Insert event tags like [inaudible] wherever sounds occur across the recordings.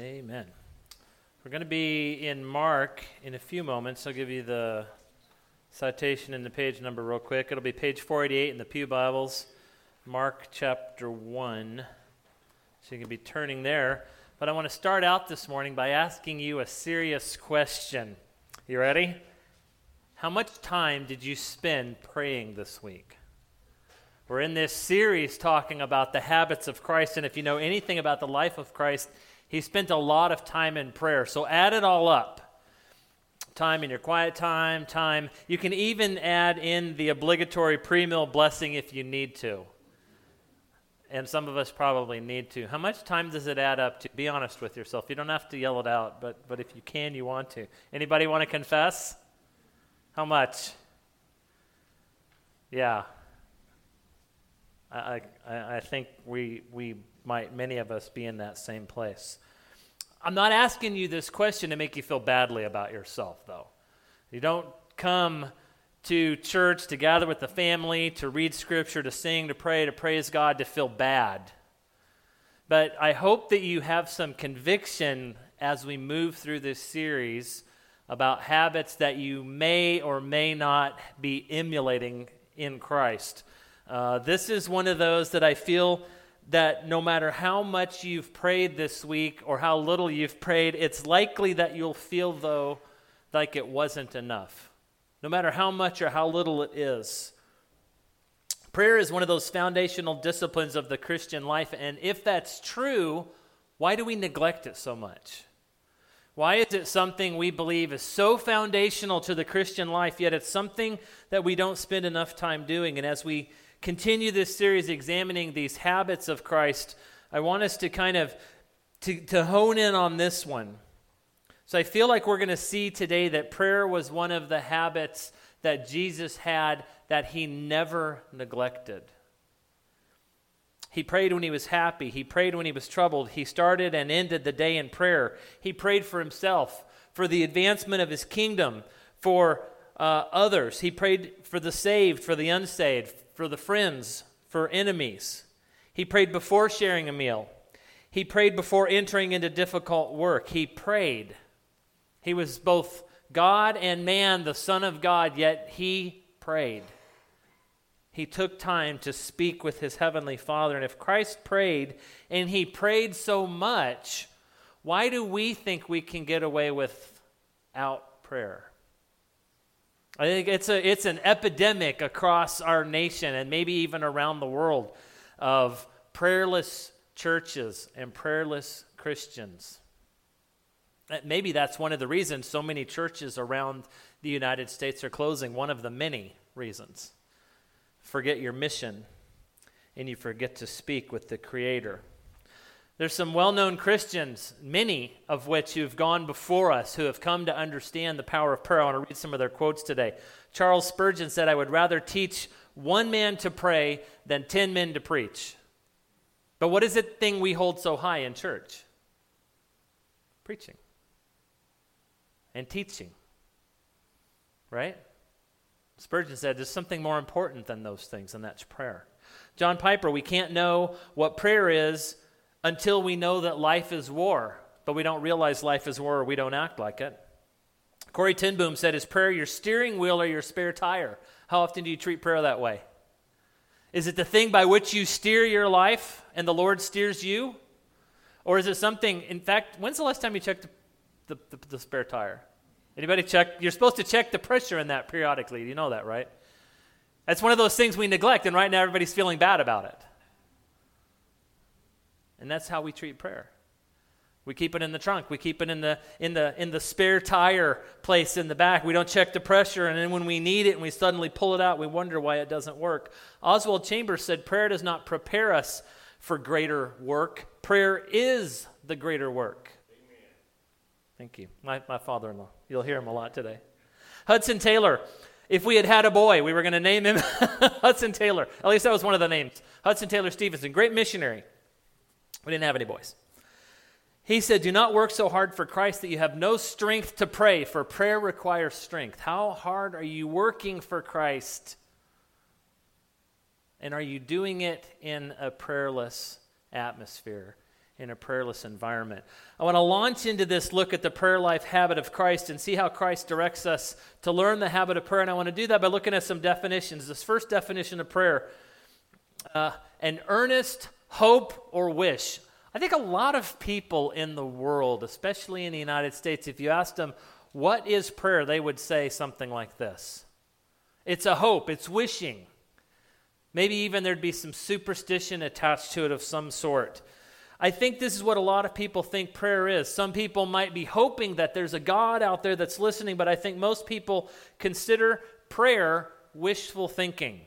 Amen. We're going to be in Mark in a few moments. I'll give you the citation and the page number real quick. It'll be page 488 in the Pew Bibles, Mark chapter 1. So you can be turning there. But I want to start out this morning by asking you a serious question. You ready? How much time did you spend praying this week? We're in this series talking about the habits of Christ, and if you know anything about the life of Christ, he spent a lot of time in prayer. So add it all up time in your quiet time, time. You can even add in the obligatory pre meal blessing if you need to. And some of us probably need to. How much time does it add up to? Be honest with yourself. You don't have to yell it out, but, but if you can, you want to. Anybody want to confess? How much? Yeah. I, I, I think we, we might, many of us, be in that same place. I'm not asking you this question to make you feel badly about yourself, though. You don't come to church to gather with the family, to read scripture, to sing, to pray, to praise God, to feel bad. But I hope that you have some conviction as we move through this series about habits that you may or may not be emulating in Christ. Uh, this is one of those that I feel that no matter how much you've prayed this week or how little you've prayed, it's likely that you'll feel, though, like it wasn't enough. No matter how much or how little it is. Prayer is one of those foundational disciplines of the Christian life, and if that's true, why do we neglect it so much? Why is it something we believe is so foundational to the Christian life, yet it's something that we don't spend enough time doing? And as we continue this series examining these habits of Christ, I want us to kind of to, to hone in on this one. So I feel like we're going to see today that prayer was one of the habits that Jesus had that he never neglected. He prayed when he was happy. He prayed when he was troubled. He started and ended the day in prayer. He prayed for himself, for the advancement of his kingdom, for uh, others. He prayed for the saved, for the unsaved, for the friends, for enemies. He prayed before sharing a meal. He prayed before entering into difficult work. He prayed. He was both God and man, the Son of God, yet he prayed. He took time to speak with his heavenly Father. And if Christ prayed, and he prayed so much, why do we think we can get away without prayer? I think it's, a, it's an epidemic across our nation and maybe even around the world of prayerless churches and prayerless Christians. Uh, maybe that's one of the reasons so many churches around the United States are closing, one of the many reasons. Forget your mission, and you forget to speak with the Creator. There's some well known Christians, many of which who've gone before us, who have come to understand the power of prayer. I want to read some of their quotes today. Charles Spurgeon said, I would rather teach one man to pray than ten men to preach. But what is the thing we hold so high in church? Preaching and teaching. Right? Spurgeon said there's something more important than those things, and that's prayer. John Piper, we can't know what prayer is until we know that life is war, but we don't realize life is war or we don't act like it. Corrie ten Boom said, Is prayer your steering wheel or your spare tire? How often do you treat prayer that way? Is it the thing by which you steer your life and the Lord steers you? Or is it something, in fact, when's the last time you checked the, the, the, the spare tire? Anybody check? You're supposed to check the pressure in that periodically. You know that, right? That's one of those things we neglect, and right now everybody's feeling bad about it. And that's how we treat prayer. We keep it in the trunk. We keep it in the in the in the spare tire place in the back. We don't check the pressure and then when we need it and we suddenly pull it out, we wonder why it doesn't work. Oswald Chambers said prayer does not prepare us for greater work. Prayer is the greater work. Amen. Thank you. My my father-in-law. You'll hear him a lot today. Hudson Taylor if we had had a boy, we were going to name him [laughs] Hudson Taylor. At least that was one of the names. Hudson Taylor Stevenson, great missionary. We didn't have any boys. He said, Do not work so hard for Christ that you have no strength to pray, for prayer requires strength. How hard are you working for Christ? And are you doing it in a prayerless atmosphere? in a prayerless environment. I want to launch into this look at the prayer life habit of Christ and see how Christ directs us to learn the habit of prayer. And I want to do that by looking at some definitions. This first definition of prayer uh, an earnest hope or wish. I think a lot of people in the world, especially in the United States, if you asked them, what is prayer? They would say something like this It's a hope, it's wishing. Maybe even there'd be some superstition attached to it of some sort. I think this is what a lot of people think prayer is. Some people might be hoping that there's a God out there that's listening, but I think most people consider prayer wishful thinking,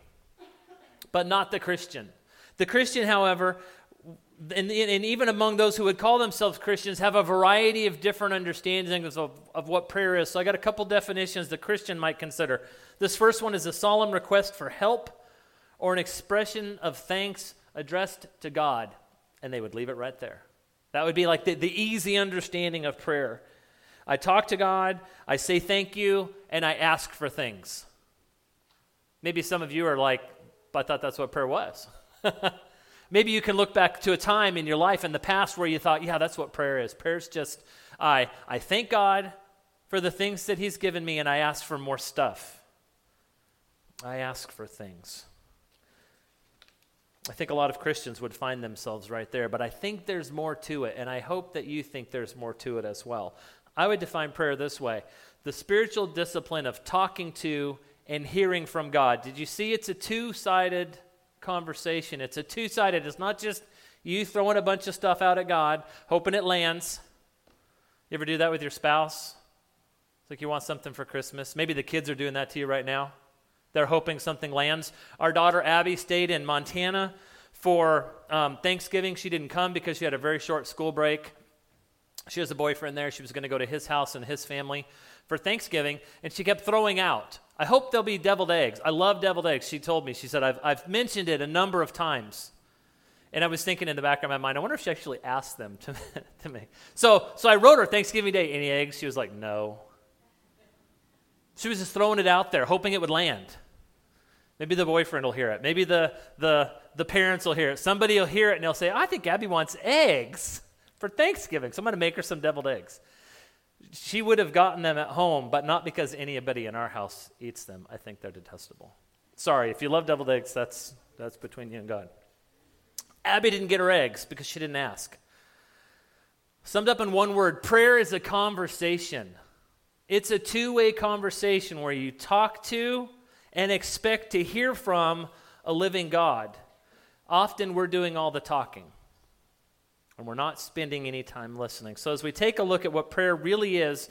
but not the Christian. The Christian, however, and, and, even among those who would call themselves Christians, have a variety of different understandings of, of what prayer is. So I got a couple definitions the Christian might consider. This first one is a solemn request for help or an expression of thanks addressed to God. And they would leave it right there. That would be like the, the easy understanding of prayer. I talk to God, I say thank you, and I ask for things. Maybe some of you are like, I thought that's what prayer was. [laughs] Maybe you can look back to a time in your life in the past where you thought, yeah, that's what prayer is. Prayer is just, I, I thank God for the things that He's given me and I ask for more stuff. I ask for things. I think a lot of Christians would find themselves right there, but I think there's more to it, and I hope that you think there's more to it as well. I would define prayer this way the spiritual discipline of talking to and hearing from God. Did you see it's a two sided conversation. It's a two sided, it's not just you throwing a bunch of stuff out at God, hoping it lands. You ever do that with your spouse? It's like you want something for Christmas. Maybe the kids are doing that to you right now. They're hoping something lands. Our daughter Abby stayed in Montana for um, Thanksgiving. She didn't come because she had a very short school break. She has a boyfriend there. She was going to go to his house and his family for Thanksgiving, and she kept throwing out I hope there'll be deviled eggs. I love deviled eggs. She told me, she said, I've, I've mentioned it a number of times. And I was thinking in the back of my mind, I wonder if she actually asked them to, [laughs] to me. So, so I wrote her Thanksgiving Day, any eggs? She was like, no. She was just throwing it out there, hoping it would land. Maybe the boyfriend will hear it. Maybe the, the, the parents will hear it. Somebody will hear it and they'll say, I think Abby wants eggs for Thanksgiving. So I'm going to make her some deviled eggs she would have gotten them at home, but not because anybody in our house eats them. I think they're detestable. Sorry, if you love deviled eggs, that's, that's between you and God. Abby didn't get her eggs because she didn't ask. Summed up in one word prayer is a conversation. It's a two way conversation where you talk to and expect to hear from a living God. Often we're doing all the talking and we're not spending any time listening. So, as we take a look at what prayer really is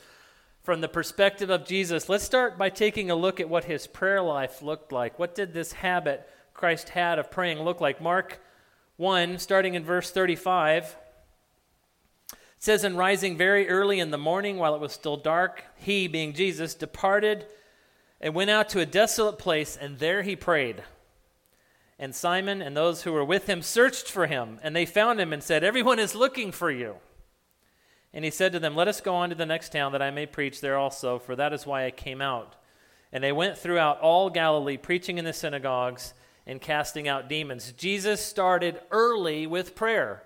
from the perspective of Jesus, let's start by taking a look at what his prayer life looked like. What did this habit Christ had of praying look like? Mark 1, starting in verse 35, says, And rising very early in the morning while it was still dark, he, being Jesus, departed and went out to a desolate place, and there he prayed. And Simon and those who were with him searched for him, and they found him and said, Everyone is looking for you. And he said to them, Let us go on to the next town that I may preach there also, for that is why I came out. And they went throughout all Galilee, preaching in the synagogues and casting out demons. Jesus started early with prayer.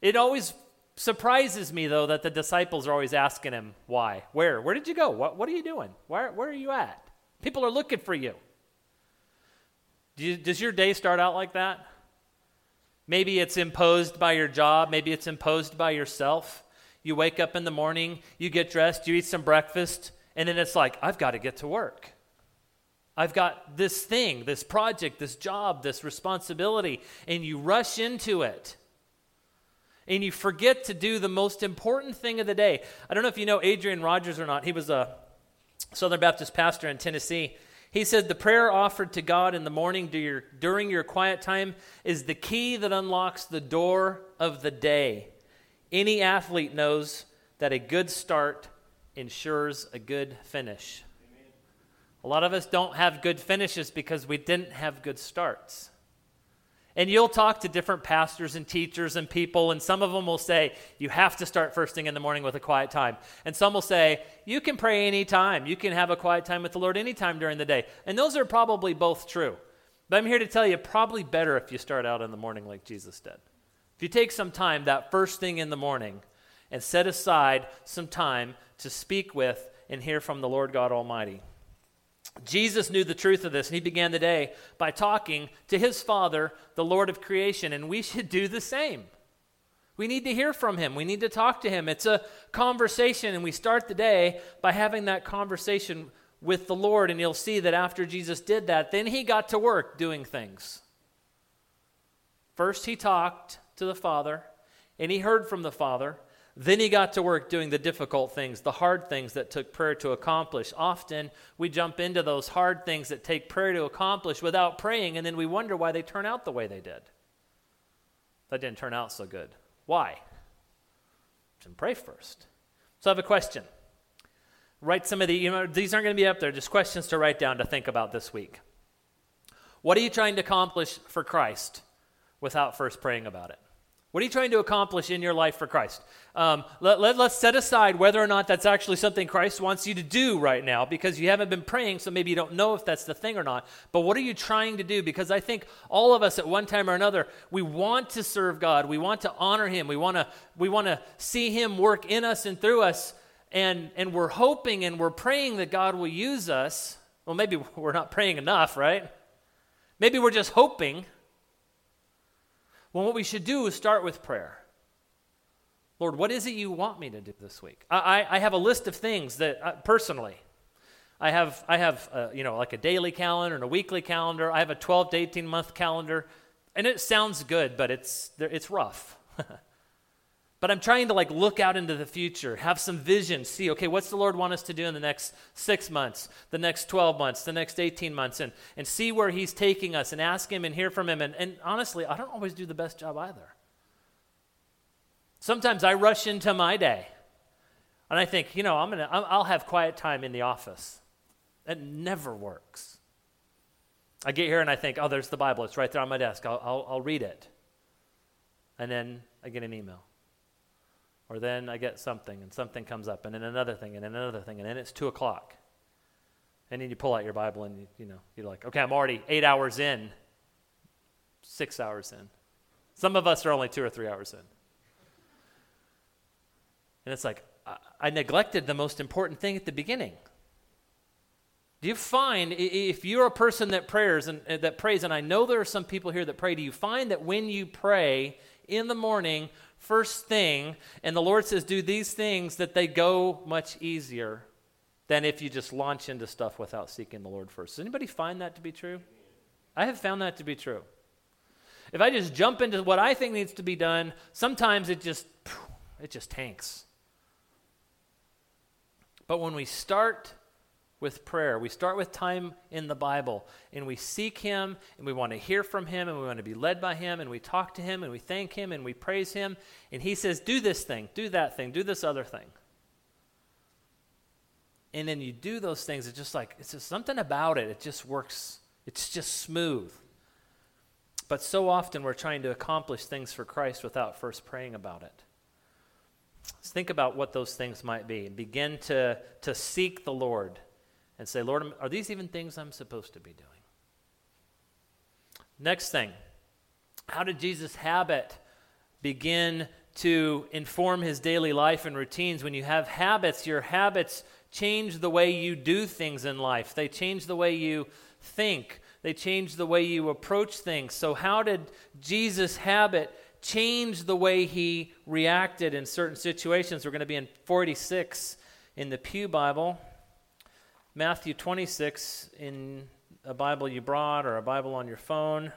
It always surprises me, though, that the disciples are always asking him, Why? Where? Where did you go? What, what are you doing? Where, where are you at? People are looking for you. Do you, does your day start out like that? Maybe it's imposed by your job, maybe it's imposed by yourself. You wake up in the morning, you get dressed, you eat some breakfast, and then it's like, I've got to get to work. I've got this thing, this project, this job, this responsibility, and you rush into it. And you forget to do the most important thing of the day. I don't know if you know Adrian Rogers or not. He was a Southern Baptist pastor in Tennessee. He said the prayer offered to God in the morning during your quiet time is the key that unlocks the door of the day. Any athlete knows that a good start ensures a good finish. A lot of us don't have good finishes because we didn't have good starts. And you'll talk to different pastors and teachers and people, and some of them will say, You have to start first thing in the morning with a quiet time. And some will say, You can pray anytime. You can have a quiet time with the Lord anytime during the day. And those are probably both true. But I'm here to tell you, probably better if you start out in the morning like Jesus did. if you take some time that first thing in the morning and set aside some time to speak with and hear from the Lord God Almighty. Jesus knew the truth of this, and he began the day by talking to his Father, the Lord of creation, and we should do the same. We need to hear from him. We need to talk to him. It's a conversation, and we start the day by having that conversation with the Lord. And you'll see that after Jesus did that, then he got to work doing things. First, he talked to the Father, and he heard from the Father. Then he got to work doing the difficult things, the hard things that took prayer to accomplish. Often we jump into those hard things that take prayer to accomplish without praying, and then we wonder why they turn out the way they did. That didn't turn out so good. Why? Then pray first. So I have a question. Write some of the, you know, these aren't going to be up there, just questions to write down to think about this week. What are you trying to accomplish for Christ without first praying about it? What are you trying to accomplish in your life for Christ? Um, let, let, let's set aside whether or not that's actually something Christ wants you to do right now because you haven't been praying, so maybe you don't know if that's the thing or not. But what are you trying to do? Because I think all of us at one time or another, we want to serve God. We want to honor Him. We want to, we want to see Him work in us and through us. And, and we're hoping and we're praying that God will use us. Well, maybe [laughs] we're not praying enough, right? Maybe we're just hoping. Well, what we should do is start with prayer. Lord, what is it you want me to do this week? I, I, I have a list of things that uh, personally, I have, I have uh, you know, like a daily calendar and a weekly calendar. I have a 12 to 18 month calendar. And it sounds good, but it's, it's rough. [laughs] But I'm trying to like look out into the future, have some vision, see, okay, what's the Lord want us to do in the next six months, the next 12 months, the next 18 months, and, and see where He's taking us and ask Him and hear from Him. And, and honestly, I don't always do the best job either. Sometimes I rush into my day and I think, you know, I'm gonna, I'll have quiet time in the office. It never works. I get here and I think, oh, there's the Bible. It's right there on my desk. I'll, I'll, I'll read it. And then I get an email. Or then I get something, and something comes up, and then another thing, and then another thing, and then it's 2 o'clock. And then you pull out your Bible, and you, you know, you're like, okay, I'm already eight hours in, six hours in. Some of us are only two or three hours in. And it's like, I, neglected the most important thing at the beginning. Do you find if you're a person that prays and uh, that prays, and I know there are some people here that pray, do you find that when you pray in the morning, first thing, and the Lord says, do these things, that they go much easier than if you just launch into stuff without seeking the Lord first. Does anybody find that to be true? I have found that to be true. If I just jump into what I think needs to be done, sometimes it just it just tanks. But when we start with prayer. We start with time in the Bible and we seek Him and we want to hear from Him and we want to be led by Him and we talk to Him and we thank Him and we praise Him. And He says, Do this thing, do that thing, do this other thing. And then you do those things, it's just like, it's just something about it. It just works, it's just smooth. But so often we're trying to accomplish things for Christ without first praying about it. Think about what those things might be. And begin to, to seek the Lord and say, Lord, are these even things I'm supposed to be doing? Next thing, how did Jesus' habit begin to inform his daily life and routines? When you have habits, your habits change the way you do things in life, they change the way you think, they change the way you approach things. So, how did Jesus' habit change the way he reacted in certain situations? We're going to be in 46 in the Pew Bible. Matthew 26 in a Bible you brought or a Bible on your phone.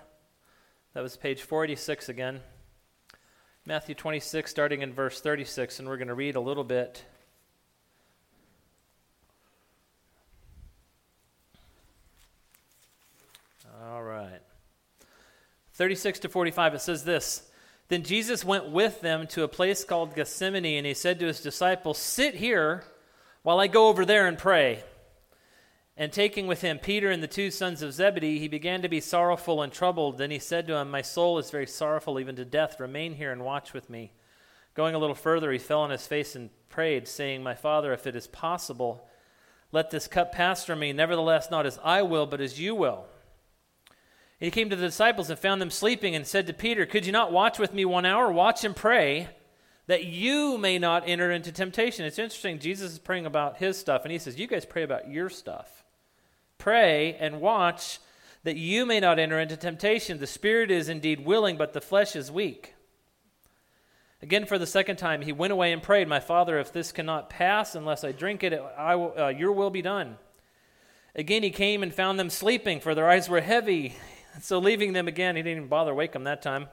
That was page 46 again. Matthew 26, starting in verse 36, and we're going to read a little bit. All right. 36 to 45, it says this Then Jesus went with them to a place called Gethsemane, and he said to his disciples, Sit here while I go over there and pray. And taking with him Peter and the two sons of Zebedee, he began to be sorrowful and troubled. Then he said to him, My soul is very sorrowful, even to death. Remain here and watch with me. Going a little further, he fell on his face and prayed, saying, My father, if it is possible, let this cup pass from me. Nevertheless, not as I will, but as you will. He came to the disciples and found them sleeping and said to Peter, Could you not watch with me one hour? Watch and pray that you may not enter into temptation. It's interesting. Jesus is praying about his stuff, and he says, You guys pray about your stuff. Pray and watch that you may not enter into temptation. The spirit is indeed willing, but the flesh is weak. Again, for the second time, he went away and prayed, My Father, if this cannot pass unless I drink it, I will, uh, your will be done. Again, he came and found them sleeping, for their eyes were heavy. So, leaving them again, he didn't even bother wake them that time.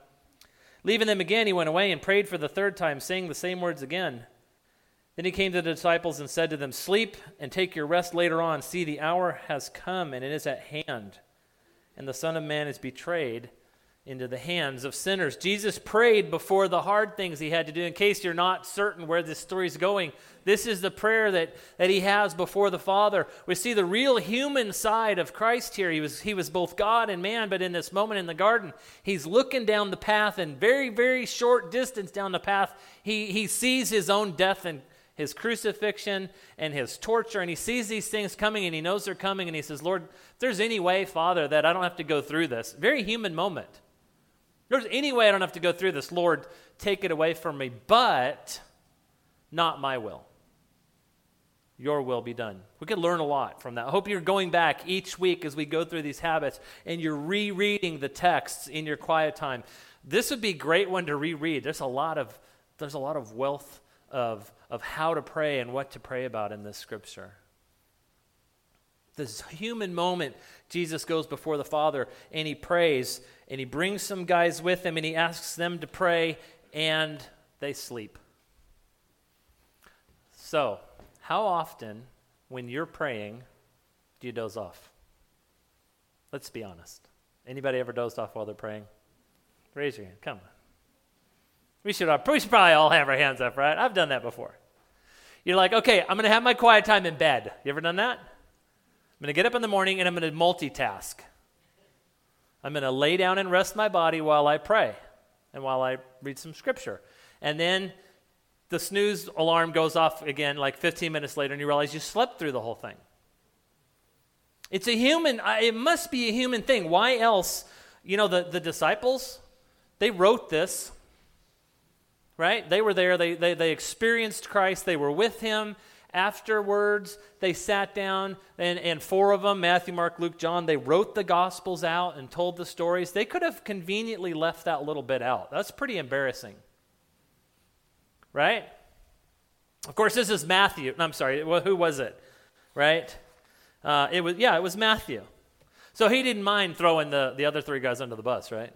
Leaving them again, he went away and prayed for the third time, saying the same words again. Then he came to the disciples and said to them, Sleep and take your rest later on. See, the hour has come, and it is at hand, and the Son of Man is betrayed into the hands of sinners. Jesus prayed before the hard things he had to do. In case you're not certain where this story is going, this is the prayer that, that he has before the Father. We see the real human side of Christ here. He was, he was both God and man, but in this moment in the garden, he's looking down the path, and very, very short distance down the path, he, he sees his own death and his crucifixion and his torture, and he sees these things coming and he knows they're coming, and he says, Lord, if there's any way, Father, that I don't have to go through this. Very human moment there's any way I don't have to go through this, Lord, take it away from me, but not my will. Your will be done. We could learn a lot from that. I hope you're going back each week as we go through these habits and you're rereading the texts in your quiet time. This would be a great one to reread. There's a lot of there's a lot of wealth of, of how to pray and what to pray about in this scripture. This human moment, Jesus goes before the Father and he prays and he brings some guys with him and he asks them to pray and they sleep. So, how often when you're praying do you doze off? Let's be honest. Anybody ever dozed off while they're praying? Raise your hand. Come on. We should, we should probably all have our hands up, right? I've done that before. You're like, okay, I'm going to have my quiet time in bed. You ever done that? I'm going to get up in the morning and I'm going to multitask. I'm going to lay down and rest my body while I pray and while I read some scripture. And then the snooze alarm goes off again like 15 minutes later and you realize you slept through the whole thing. It's a human, it must be a human thing. Why else? You know, the, the disciples, they wrote this, right? They were there, they, they, they experienced Christ, they were with him, Afterwards, they sat down, and, and four of them Matthew, Mark, Luke, John they wrote the Gospels out and told the stories. They could have conveniently left that little bit out. That's pretty embarrassing. Right? Of course, this is Matthew. I'm sorry, who was it? Right? Uh, it was, yeah, it was Matthew. So he didn't mind throwing the, the other three guys under the bus, right?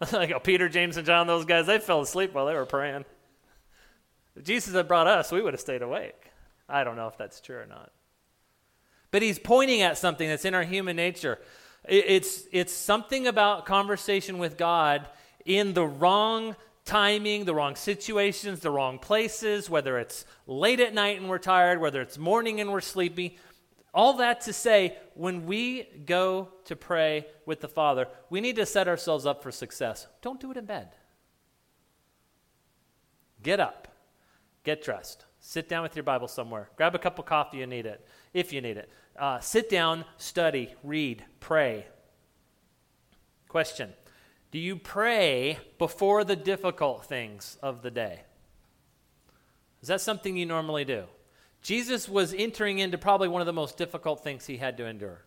[laughs] like oh, Peter, James, and John, those guys, they fell asleep while they were praying. If Jesus had brought us, we would have stayed awake. I don't know if that's true or not. But he's pointing at something that's in our human nature. It's, it's something about conversation with God in the wrong timing, the wrong situations, the wrong places, whether it's late at night and we're tired, whether it's morning and we're sleepy. All that to say, when we go to pray with the Father, we need to set ourselves up for success. Don't do it in bed. Get up, get dressed, Sit down with your Bible somewhere. Grab a cup of coffee you need it, if you need it. Uh, sit down, study, read, pray. Question Do you pray before the difficult things of the day? Is that something you normally do? Jesus was entering into probably one of the most difficult things he had to endure.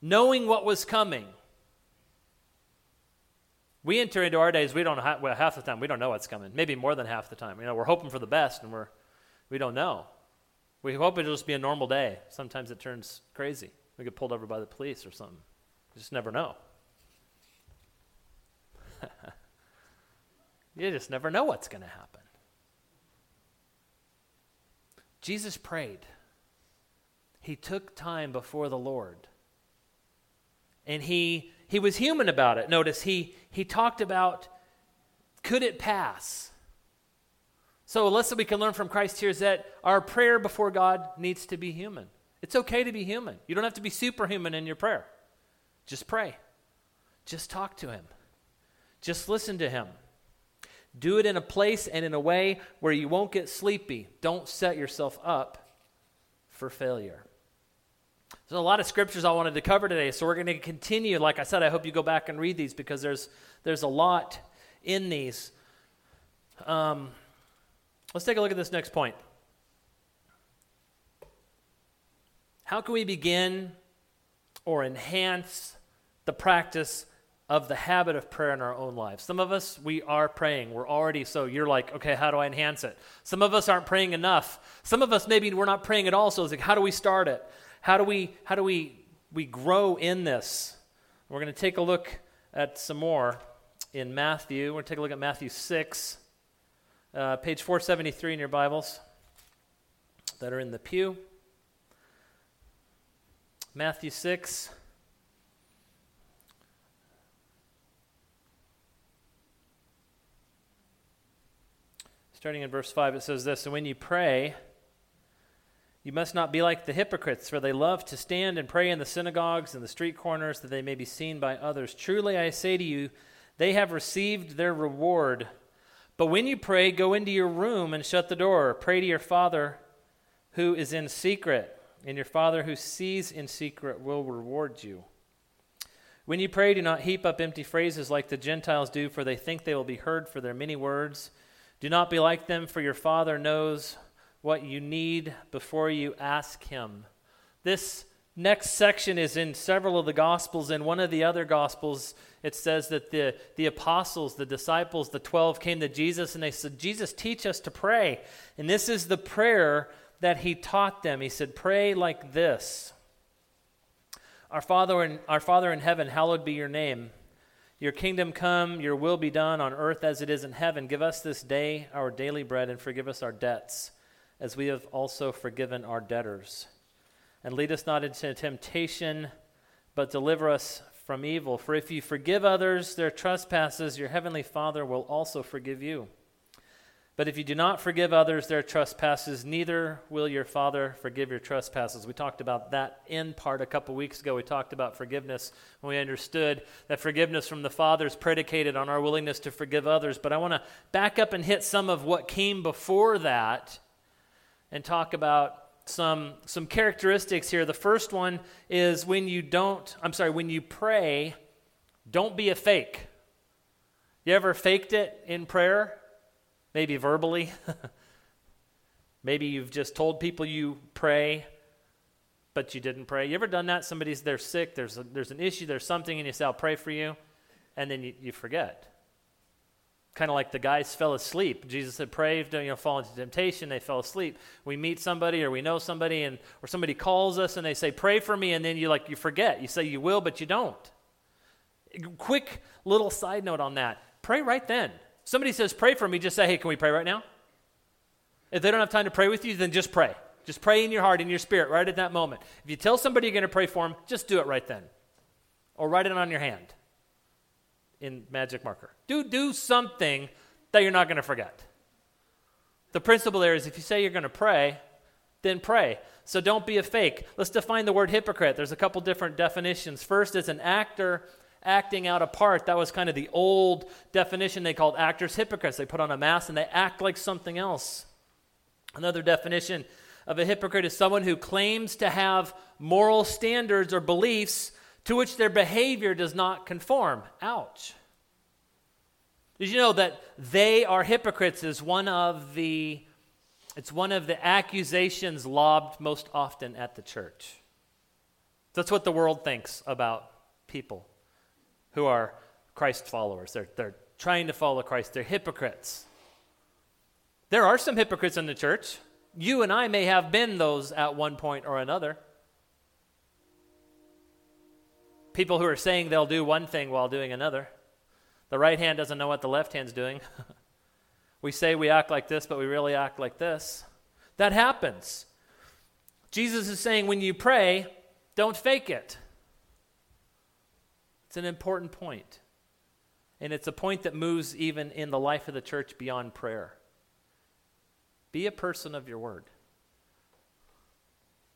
Knowing what was coming, we enter into our days, we don't well, half the time, we don't know what's coming. Maybe more than half the time. You know, we're hoping for the best and we're, we don't know. We hope it'll just be a normal day. Sometimes it turns crazy. We get pulled over by the police or something. You just never know. [laughs] you just never know what's going to happen. Jesus prayed. He took time before the Lord. And he he was human about it. Notice he, he talked about could it pass? So, a lesson we can learn from Christ here is that our prayer before God needs to be human. It's okay to be human. You don't have to be superhuman in your prayer. Just pray, just talk to Him, just listen to Him. Do it in a place and in a way where you won't get sleepy. Don't set yourself up for failure. There's a lot of scriptures I wanted to cover today, so we're going to continue. Like I said, I hope you go back and read these because there's, there's a lot in these. Um, let's take a look at this next point. How can we begin or enhance the practice of the habit of prayer in our own lives. Some of us, we are praying. We're already, so you're like, okay, how do I enhance it? Some of us aren't praying enough. Some of us, maybe we're not praying at all. So it's like, how do we start it? How do we, how do we, we grow in this? We're going to take a look at some more in Matthew. We're going to take a look at Matthew 6, uh, page 473 in your Bibles that are in the pew. Matthew 6. Starting in verse 5, it says this And when you pray, you must not be like the hypocrites, for they love to stand and pray in the synagogues and the street corners that they may be seen by others. Truly, I say to you, they have received their reward. But when you pray, go into your room and shut the door. Pray to your Father who is in secret, and your Father who sees in secret will reward you. When you pray, do not heap up empty phrases like the Gentiles do, for they think they will be heard for their many words. Do not be like them, for your Father knows what you need before you ask Him. This next section is in several of the Gospels. In one of the other Gospels, it says that the, the apostles, the disciples, the 12 came to Jesus and they said, Jesus, teach us to pray. And this is the prayer that He taught them. He said, Pray like this Our Father in, our Father in heaven, hallowed be your name. Your kingdom come, your will be done on earth as it is in heaven. Give us this day our daily bread and forgive us our debts, as we have also forgiven our debtors. And lead us not into temptation, but deliver us from evil. For if you forgive others their trespasses, your heavenly Father will also forgive you. But if you do not forgive others their trespasses, neither will your Father forgive your trespasses. We talked about that in part a couple weeks ago. We talked about forgiveness when we understood that forgiveness from the Father is predicated on our willingness to forgive others. But I want to back up and hit some of what came before that and talk about some, some characteristics here. The first one is when you don't, I'm sorry, when you pray, don't be a fake. You ever faked it in prayer? maybe verbally. [laughs] maybe you've just told people you pray, but you didn't pray. You ever done that? Somebody's they're sick, there's, a, there's an issue, there's something, and you say, I'll pray for you, and then you, you forget. Kind of like the guys fell asleep. Jesus said, Pray, don't you know, fall into temptation. They fell asleep. We meet somebody or we know somebody, and or somebody calls us and they say, Pray for me, and then you like you forget. You say you will, but you don't. Quick little side note on that. Pray right then somebody says, pray for me, just say, hey, can we pray right now? If they don't have time to pray with you, then just pray. Just pray in your heart, in your spirit, right at that moment. If you tell somebody you're going to pray for them, just do it right then. Or write it on your hand in magic marker. Do, do something that you're not going to forget. The principle there is if you say you're going to pray, then pray. So don't be a fake. Let's define the word hypocrite. There's a couple different definitions. First, it's an actor acting out a part. That was kind of the old definition they called actors hypocrites. They put on a mask and they act like something else. Another definition of a hypocrite is someone who claims to have moral standards or beliefs to which their behavior does not conform. Ouch. Did you know that they are hypocrites is one of the it's one of the accusations lobbed most often at the church. That's what the world thinks about people who are Christ followers. They're, they're trying to follow Christ, they're hypocrites. There are some hypocrites in the church. You and I may have been those at one point or another. People who are saying they'll do one thing while doing another. The right hand doesn't know what the left hand's doing. [laughs] we say we act like this, but we really act like this. That happens. Jesus is saying when you pray, don't fake it. It's an important point. And it's a point that moves even in the life of the church beyond prayer. Be a person of your word.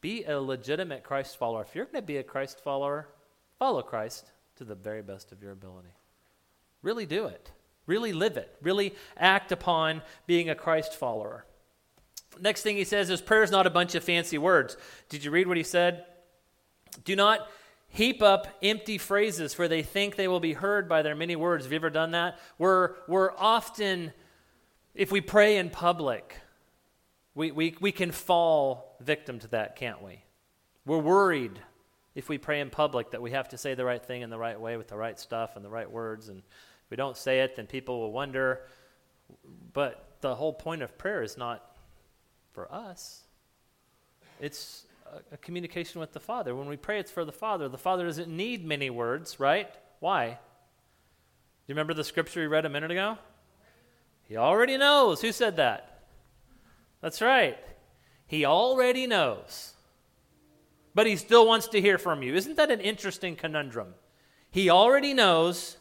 Be a legitimate Christ follower. If you're going to be a Christ follower, follow Christ to the very best of your ability. Really do it. Really live it. Really act upon being a Christ follower. Next thing he says is prayer is not a bunch of fancy words. Did you read what he said? Do not heap up empty phrases for they think they will be heard by their many words. Have you ever done that? We're, we're often, if we pray in public, we, we, we can fall victim to that, can't we? We're worried if we pray in public that we have to say the right thing in the right way with the right stuff and the right words. And if we don't say it, then people will wonder. But the whole point of prayer is not for us, it's a, a communication with the Father. When we pray, it's for the Father. The Father doesn't need many words, right? Why? Do you remember the scripture we read a minute ago? He already knows. Who said that? That's right. He already knows but he still wants to hear from you. Isn't that an interesting conundrum? He already knows,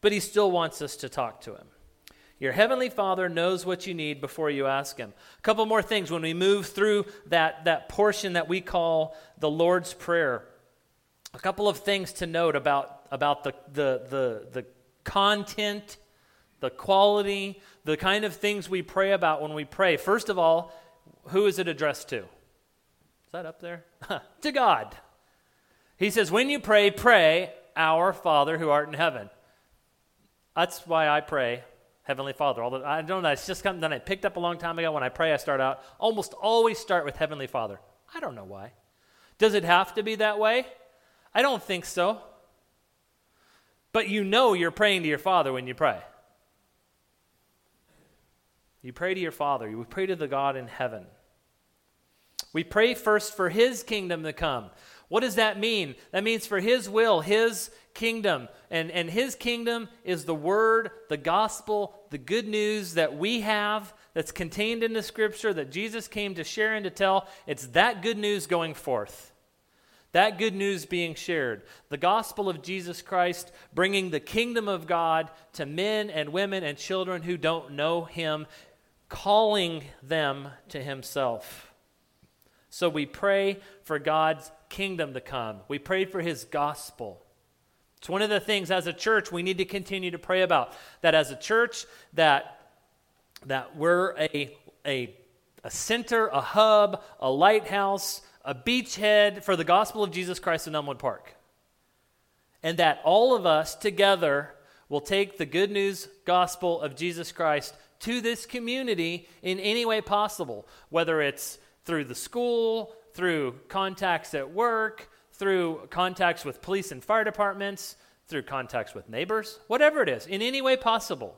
but he still wants us to talk to him. Your heavenly Father knows what you need before you ask him. A couple more things when we move through that, that portion that we call the Lord's Prayer. A couple of things to note about, about the, the, the, the content, the quality, the kind of things we pray about when we pray. First of all, who is it addressed to? That up there? [laughs] to God. He says, when you pray, pray, Our Father who art in heaven. That's why I pray, Heavenly Father. Although I don't know, it's just something that I picked up a long time ago. When I pray, I start out, almost always start with Heavenly Father. I don't know why. Does it have to be that way? I don't think so. But you know you're praying to your Father when you pray. You pray to your Father. You pray to the God in heaven. We pray first for His kingdom to come. What does that mean? That means for His will, His kingdom. And, and His kingdom is the Word, the gospel, the good news that we have that's contained in the Scripture that Jesus came to share and to tell. It's that good news going forth. That good news being shared. The gospel of Jesus Christ bringing the kingdom of God to men and women and children who don't know Him, calling them to Himself. So we pray for God's kingdom to come. We pray for his gospel. It's one of the things as a church we need to continue to pray about. That as a church, that, that we're a, a, a center, a hub, a lighthouse, a beachhead for the gospel of Jesus Christ in Elmwood Park. And that all of us together will take the good news gospel of Jesus Christ to this community in any way possible, whether it's through the school, through contacts at work, through contacts with police and fire departments, through contacts with neighbors, whatever it is, in any way possible,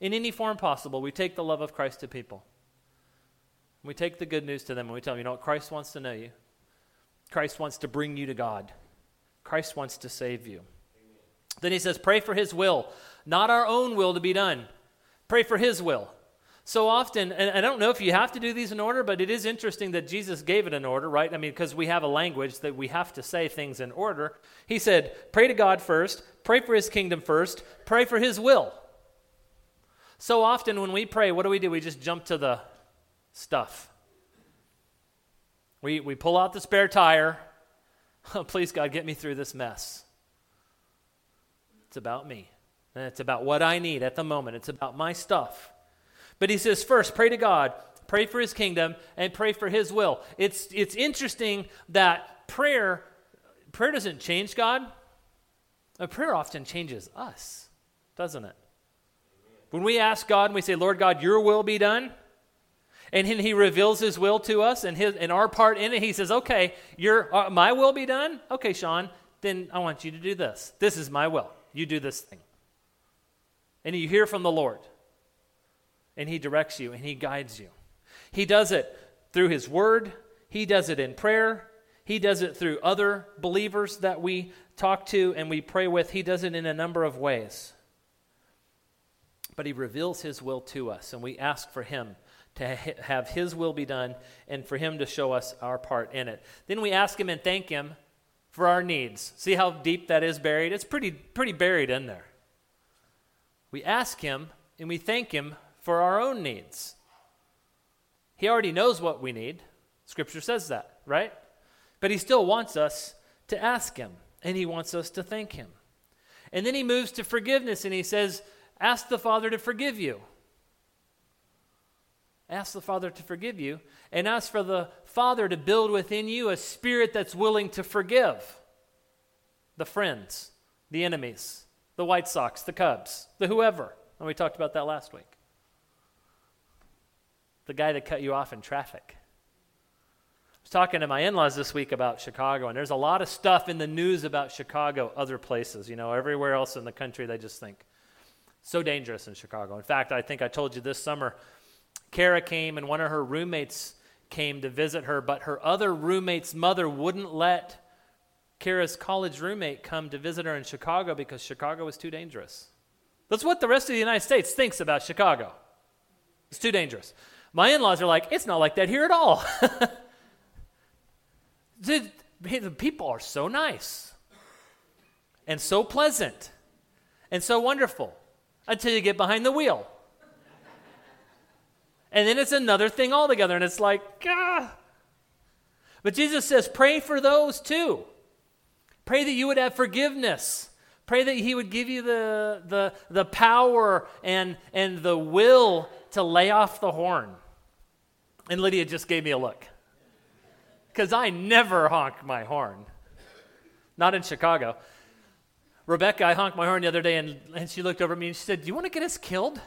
in any form possible, we take the love of Christ to people. We take the good news to them and we tell them, you know what, Christ wants to know you. Christ wants to bring you to God. Christ wants to save you. Amen. Then he says, pray for his will, not our own will to be done. Pray for his will. So often, and I don't know if you have to do these in order, but it is interesting that Jesus gave it in order, right? I mean, because we have a language that we have to say things in order. He said, pray to God first, pray for his kingdom first, pray for his will. So often when we pray, what do we do? We just jump to the stuff. We, we pull out the spare tire. [laughs] Oh, please, God, get me through this mess. It's about me. And it's about what I need at the moment. It's about my stuff. But he says, first, pray to God, pray for his kingdom, and pray for his will. It's, it's interesting that prayer, prayer doesn't change God. A prayer often changes us, doesn't it? When we ask God and we say, Lord God, your will be done, and then he reveals his will to us and, his, and our part in it, he says, okay, your, uh, my will be done? Okay, Sean, then I want you to do this. This is my will. You do this thing. And you hear from the Lord and He directs you and He guides you. He does it through His Word, He does it in prayer, He does it through other believers that we talk to and we pray with. He does it in a number of ways. But He reveals His will to us, and we ask for Him to ha- have His will be done and for Him to show us our part in it. Then we ask Him and thank Him for our needs. See how deep that is buried? It's pretty, pretty buried in there. We ask Him and we thank Him for our own needs. He already knows what we need. Scripture says that, right? But He still wants us to ask Him, and He wants us to thank Him. And then He moves to forgiveness, and He says, Ask the Father to forgive you. Ask the Father to forgive you, and ask for the Father to build within you a spirit that's willing to forgive the friends, the enemies, the White Sox, the Cubs, the whoever. And we talked about that last week. The guy that cut you off in traffic. I was talking to my in laws this week about Chicago, and there's a lot of stuff in the news about Chicago, other places. You know, everywhere else in the country, they just think so dangerous in Chicago. In fact, I think I told you this summer, Kara came and one of her roommates came to visit her, but her other roommate's mother wouldn't let Kara's college roommate come to visit her in Chicago because Chicago was too dangerous. That's what the rest of the United States thinks about Chicago. It's too dangerous. My in laws are like, it's not like that here at all. [laughs] the, the people are so nice and so pleasant and so wonderful until you get behind the wheel. and then it's another thing altogether, and it's like, ah. But Jesus says, pray for those too. Pray that you would have forgiveness. Pray that He would give you the, the, the power and, and the will to lay off the horn. And Lydia just gave me a look. Because I never honk my horn. Not in Chicago. Rebecca, I honked my horn the other day, and, and she looked over at me and she said, Do you want to get us killed?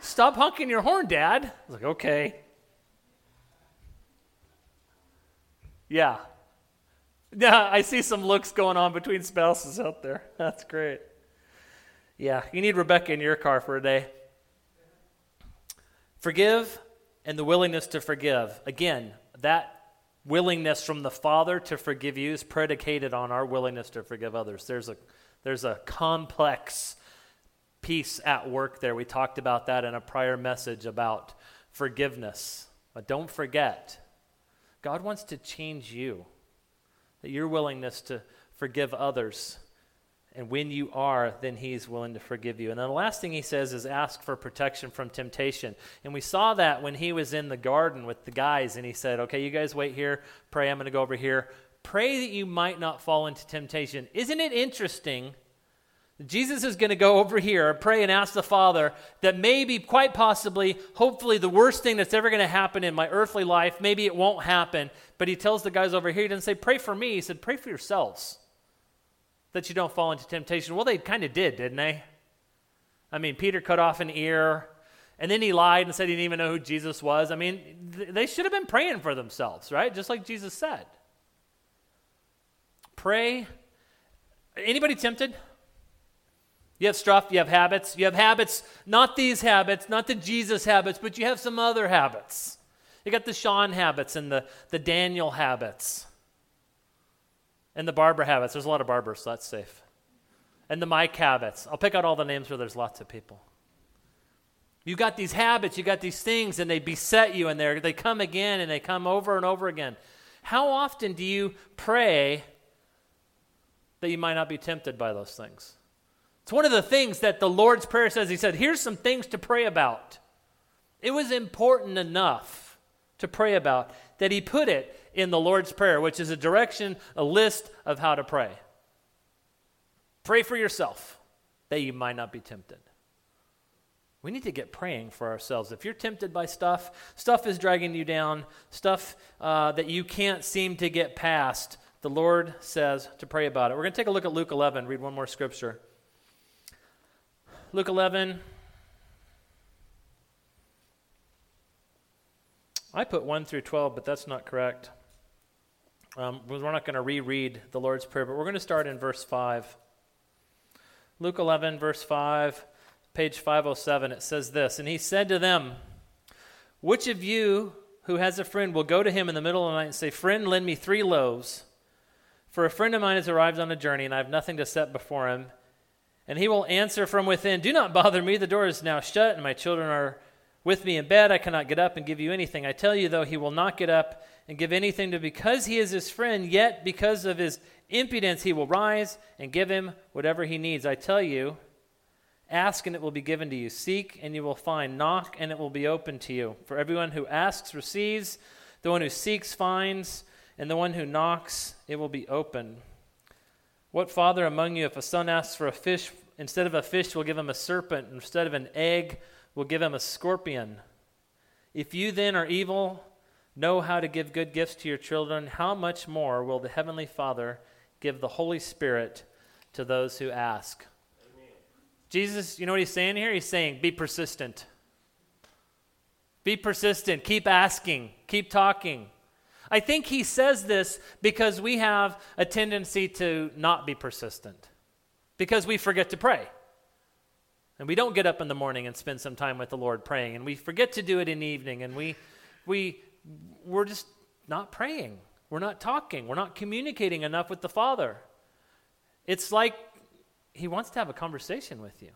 Stop honking your horn, Dad. I was like, Okay. Yeah. Yeah, I see some looks going on between spouses out there. That's great. Yeah, you need Rebecca in your car for a day. Forgive and the willingness to forgive. Again, that willingness from the Father to forgive you is predicated on our willingness to forgive others. There's a there's a complex piece at work there. We talked about that in a prior message about forgiveness. But don't forget, God wants to change you, that your willingness to forgive others. And when you are, then he's willing to forgive you. And then the last thing he says is ask for protection from temptation. And we saw that when he was in the garden with the guys, and he said, Okay, you guys wait here, pray, I'm going to go over here. Pray that you might not fall into temptation. Isn't it interesting? Jesus is going to go over here, pray and ask the Father that maybe, quite possibly, hopefully, the worst thing that's ever going to happen in my earthly life, maybe it won't happen. But he tells the guys over here, he doesn't say, Pray for me. He said, Pray for yourselves that you don't fall into temptation. Well, they kind of did, didn't they? I mean, Peter cut off an ear, and then he lied and said he didn't even know who Jesus was. I mean, th- they should have been praying for themselves, right? Just like Jesus said. Pray. Anybody tempted? You have stuff, you have habits. You have habits, not these habits, not the Jesus habits, but you have some other habits. You got the Sean habits and the, the Daniel habits and the Barber habits. There's a lot of Barbers, so that's safe. And the Mike habits. I'll pick out all the names where there's lots of people. You got these habits, you got these things, and they beset you, and they come again and they come over and over again. How often do you pray that you might not be tempted by those things. It's one of the things that the Lord's Prayer says. He said, Here's some things to pray about. It was important enough to pray about that he put it in the Lord's Prayer, which is a direction, a list of how to pray. Pray for yourself that you might not be tempted. We need to get praying for ourselves. If you're tempted by stuff, stuff is dragging you down, stuff uh, that you can't seem to get past, the Lord says to pray about it. We're going to take a look at Luke 11, read one more scripture. Luke 11. I put 1 through 12, but that's not correct. Um, we're not going to reread the Lord's Prayer, but we're going to start in verse 5. Luke 11, verse 5, page 507, it says this And he said to them, Which of you who has a friend will go to him in the middle of the night and say, Friend, lend me three loaves? For a friend of mine has arrived on a journey, and I have nothing to set before him. And he will answer from within, Do not bother me. The door is now shut, and my children are with me in bed. I cannot get up and give you anything. I tell you, though, he will not get up and give anything to because he is his friend, yet because of his impudence, he will rise and give him whatever he needs. I tell you, ask and it will be given to you. Seek and you will find. Knock and it will be open to you. For everyone who asks receives, the one who seeks finds and the one who knocks, it will be open. What father among you, if a son asks for a fish, instead of a fish, will give him a serpent, instead of an egg, will give him a scorpion? If you then are evil, know how to give good gifts to your children, how much more will the Heavenly Father give the Holy Spirit to those who ask? Amen. Jesus, you know what he's saying here? He's saying, be persistent. Be persistent. Keep asking. Keep talking. I think he says this because we have a tendency to not be persistent, because we forget to pray. And we don't get up in the morning and spend some time with the Lord praying, and we forget to do it in the evening, and we, we, we're just not praying. We're not talking. We're not communicating enough with the Father. It's like He wants to have a conversation with you.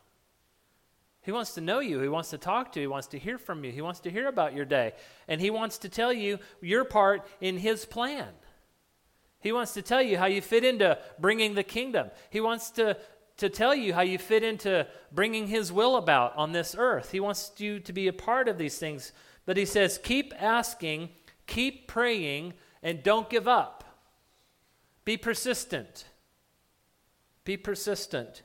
He wants to know you. He wants to talk to you. He wants to hear from you. He wants to hear about your day. And He wants to tell you your part in His plan. He wants to tell you how you fit into bringing the kingdom. He wants to, to tell you how you fit into bringing His will about on this earth. He wants you to be a part of these things. But He says, keep asking, keep praying, and don't give up. Be persistent. Be persistent.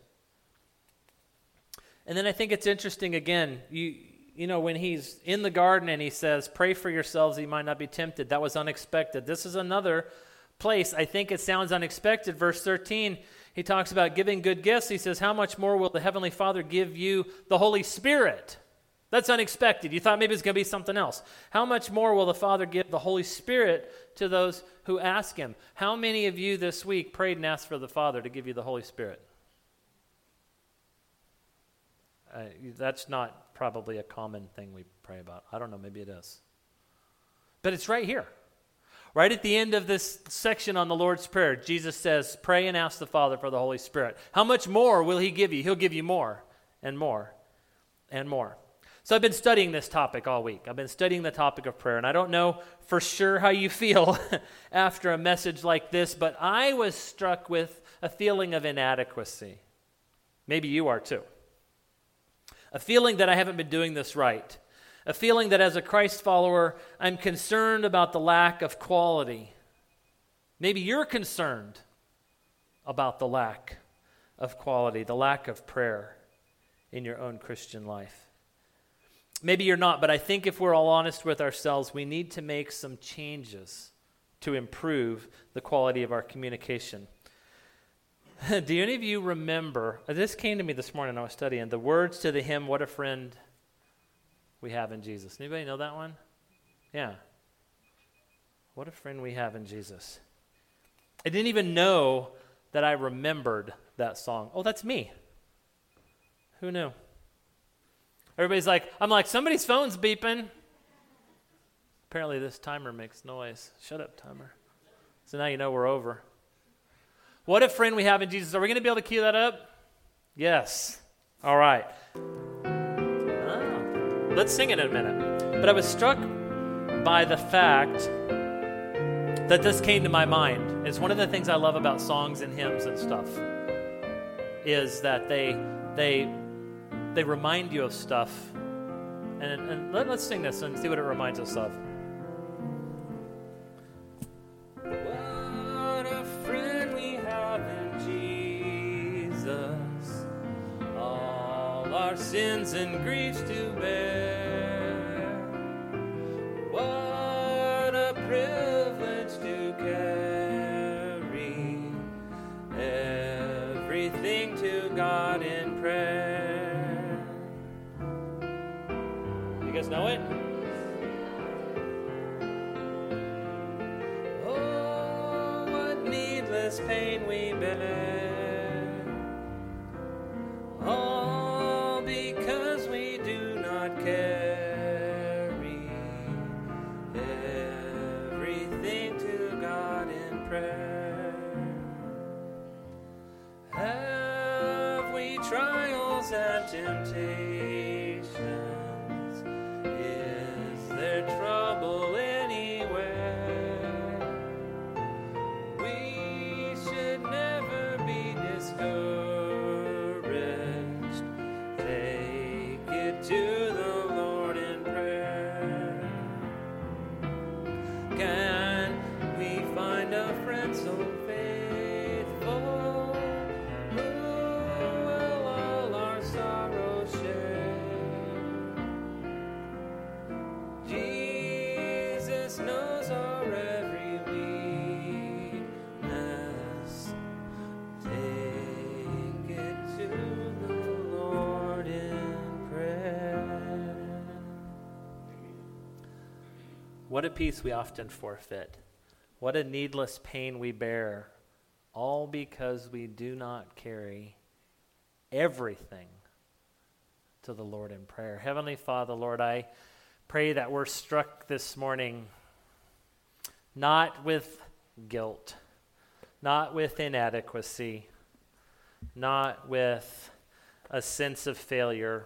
And then I think it's interesting again, you you know when he's in the garden and he says, "Pray for yourselves, you might not be tempted." That was unexpected. This is another place. I think it sounds unexpected. Verse 13, he talks about giving good gifts. He says, "How much more will the heavenly Father give you the Holy Spirit?" That's unexpected. You thought maybe it's going to be something else. How much more will the Father give the Holy Spirit to those who ask him? How many of you this week prayed and asked for the Father to give you the Holy Spirit? Uh, that's not probably a common thing we pray about. I don't know, maybe it is. But it's right here. Right at the end of this section on the Lord's Prayer, Jesus says, Pray and ask the Father for the Holy Spirit. How much more will He give you? He'll give you more and more and more. So I've been studying this topic all week. I've been studying the topic of prayer, and I don't know for sure how you feel [laughs] after a message like this, but I was struck with a feeling of inadequacy. Maybe you are too a feeling that I haven't been doing this right, a feeling that as a Christ follower, I'm concerned about the lack of quality. Maybe you're concerned about the lack of quality, the lack of prayer in your own Christian life. Maybe you're not, but I think if we're all honest with ourselves, we need to make some changes to improve the quality of our communication. [laughs] Do any of you remember? This came to me this morning. I was studying the words to the hymn "What a Friend We Have in Jesus." Anybody know that one? Yeah. What a friend we have in Jesus. I didn't even know that I remembered that song. Oh, that's me. Who knew? Everybody's like, I'm like, somebody's phone's beeping. Apparently, this timer makes noise. Shut up, timer. So now you know we're over. What a friend we have in Jesus. Are we going to be able to cue that up? Yes. All right. Let's sing it in a minute. But I was struck by the fact that this came to my mind. It's one of the things I love about songs and hymns and stuff is that they they they remind you of stuff. And, and let, us sing this and see what it reminds us of. Our sins and griefs to bear. What a privilege to carry everything to God in prayer. You guys know it? Oh, what needless pain we bear. What a peace we often forfeit. What a needless pain we bear, all because we do not carry everything to the Lord in prayer. Heavenly Father, Lord, I pray that we're struck this morning not with guilt, not with inadequacy, not with a sense of failure,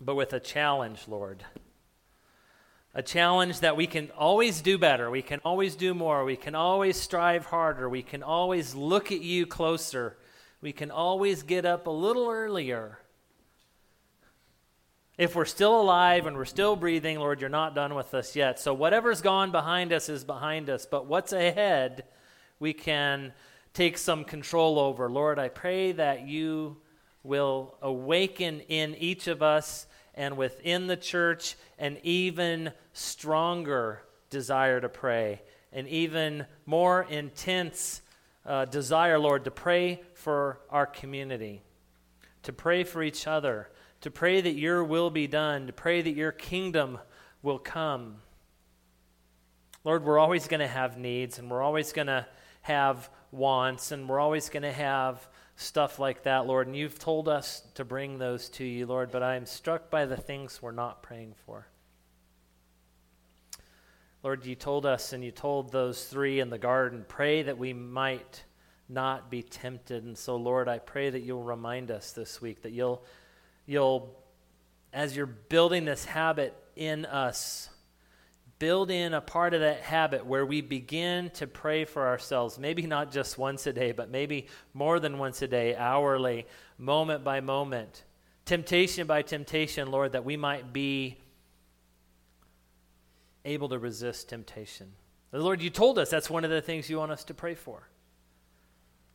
but with a challenge, Lord. A challenge that we can always do better. We can always do more. We can always strive harder. We can always look at you closer. We can always get up a little earlier. If we're still alive and we're still breathing, Lord, you're not done with us yet. So whatever's gone behind us is behind us. But what's ahead, we can take some control over. Lord, I pray that you will awaken in each of us and within the church an even stronger desire to pray, an even more intense uh, desire, Lord, to pray for our community, to pray for each other, to pray that your will be done, to pray that your kingdom will come. Lord, we're always going to have needs and we're always going to have wants and we're always going to have stuff like that, Lord. And you've told us to bring those to you, Lord, but I am struck by the things we're not praying for. Lord, you told us and you told those three in the garden, pray that we might not be tempted. And so, Lord, I pray that you'll remind us this week, that you'll, you'll as you're building this habit in us, build in a part of that habit where we begin to pray for ourselves, maybe not just once a day, but maybe more than once a day, hourly, moment by moment, temptation by temptation, Lord, that we might be able to resist temptation. Lord, you told us that's one of the things you want us to pray for.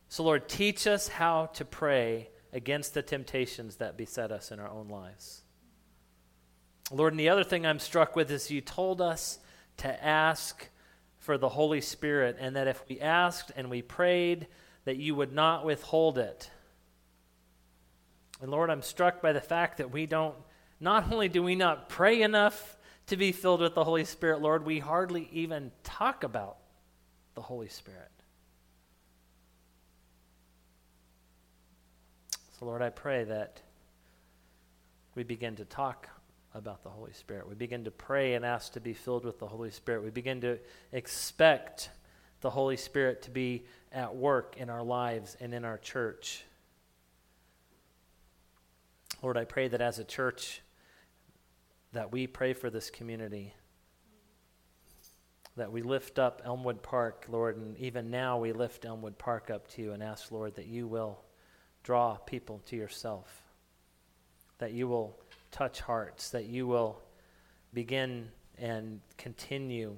So, Lord, teach us how to pray against the temptations that beset us in our own lives. Lord, and the other thing I'm struck with is you told us to ask for the Holy Spirit, and that if we asked and we prayed, that you would not withhold it. And Lord, I'm struck by the fact that we don't, not only do we not pray enough to be filled with the Holy Spirit, Lord, we hardly even talk about the Holy Spirit. So, Lord, I pray that we begin to talk about the Holy Spirit. We begin to pray and ask to be filled with the Holy Spirit. We begin to expect the Holy Spirit to be at work in our lives and in our church. Lord, I pray that as a church that we pray for this community. That we lift up Elmwood Park, Lord, and even now we lift Elmwood Park up to you and ask, Lord, that you will draw people to yourself, that you will touch hearts, that you will begin and continue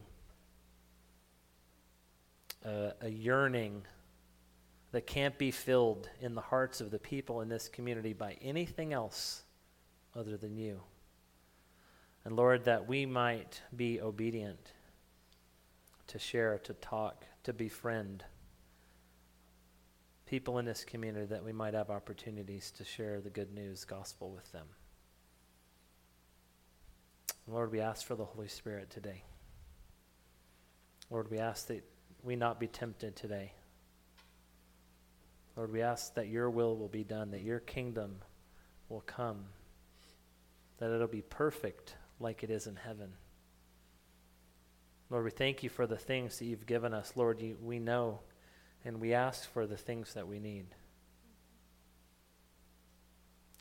a, a yearning that can't be filled in the hearts of the people in this community by anything else other than you. And Lord, that we might be obedient to share, to talk, to befriend people in this community that we might have opportunities to share the good news gospel with them. Lord, we ask for the Holy Spirit today. Lord, we ask that we not be tempted today. Lord, we ask that your will will be done, that your kingdom will come, that it'll be perfect like it is in heaven. Lord, we thank you for the things that you've given us. Lord, you, we know and we ask for the things that we need.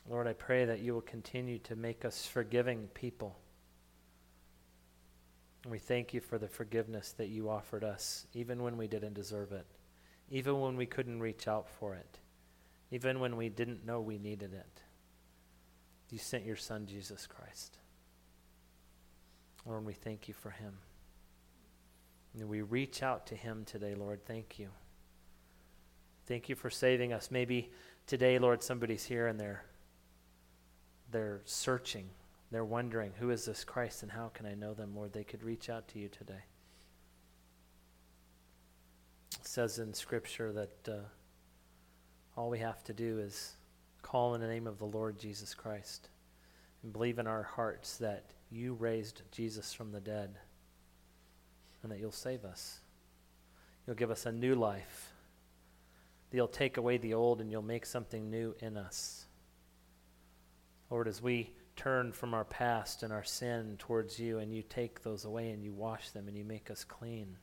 Lord, I pray that you will continue to make us forgiving people. And we thank you for the forgiveness that you offered us, even when we didn't deserve it, even when we couldn't reach out for it, even when we didn't know we needed it. You sent your Son, Jesus Christ. Lord, we thank you for him. And we reach out to him today, Lord. Thank you. Thank you for saving us. Maybe today, Lord, somebody's here and they're they're searching they're wondering, who is this Christ and how can I know them, Lord? They could reach out to you today. It says in Scripture that uh, all we have to do is call in the name of the Lord Jesus Christ and believe in our hearts that you raised Jesus from the dead and that you'll save us. You'll give us a new life. You'll take away the old and you'll make something new in us. Lord, as we turn from our past and our sin towards you, and you take those away and you wash them and you make us clean,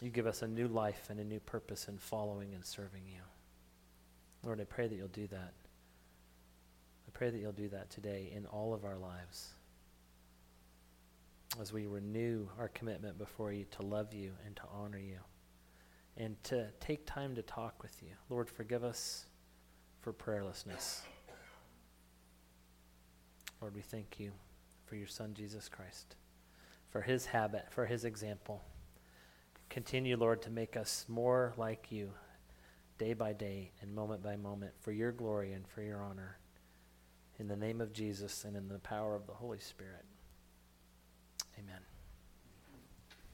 you give us a new life and a new purpose in following and serving you. Lord, I pray that you'll do that. I pray that you'll do that today in all of our lives as we renew our commitment before you to love you and to honor you and to take time to talk with you. Lord, forgive us for prayerlessness. Lord, we thank you for your Son, Jesus Christ, for his habit, for his example. Continue, Lord, to make us more like you day by day and moment by moment for your glory and for your honor. In the name of Jesus and in the power of the Holy Spirit.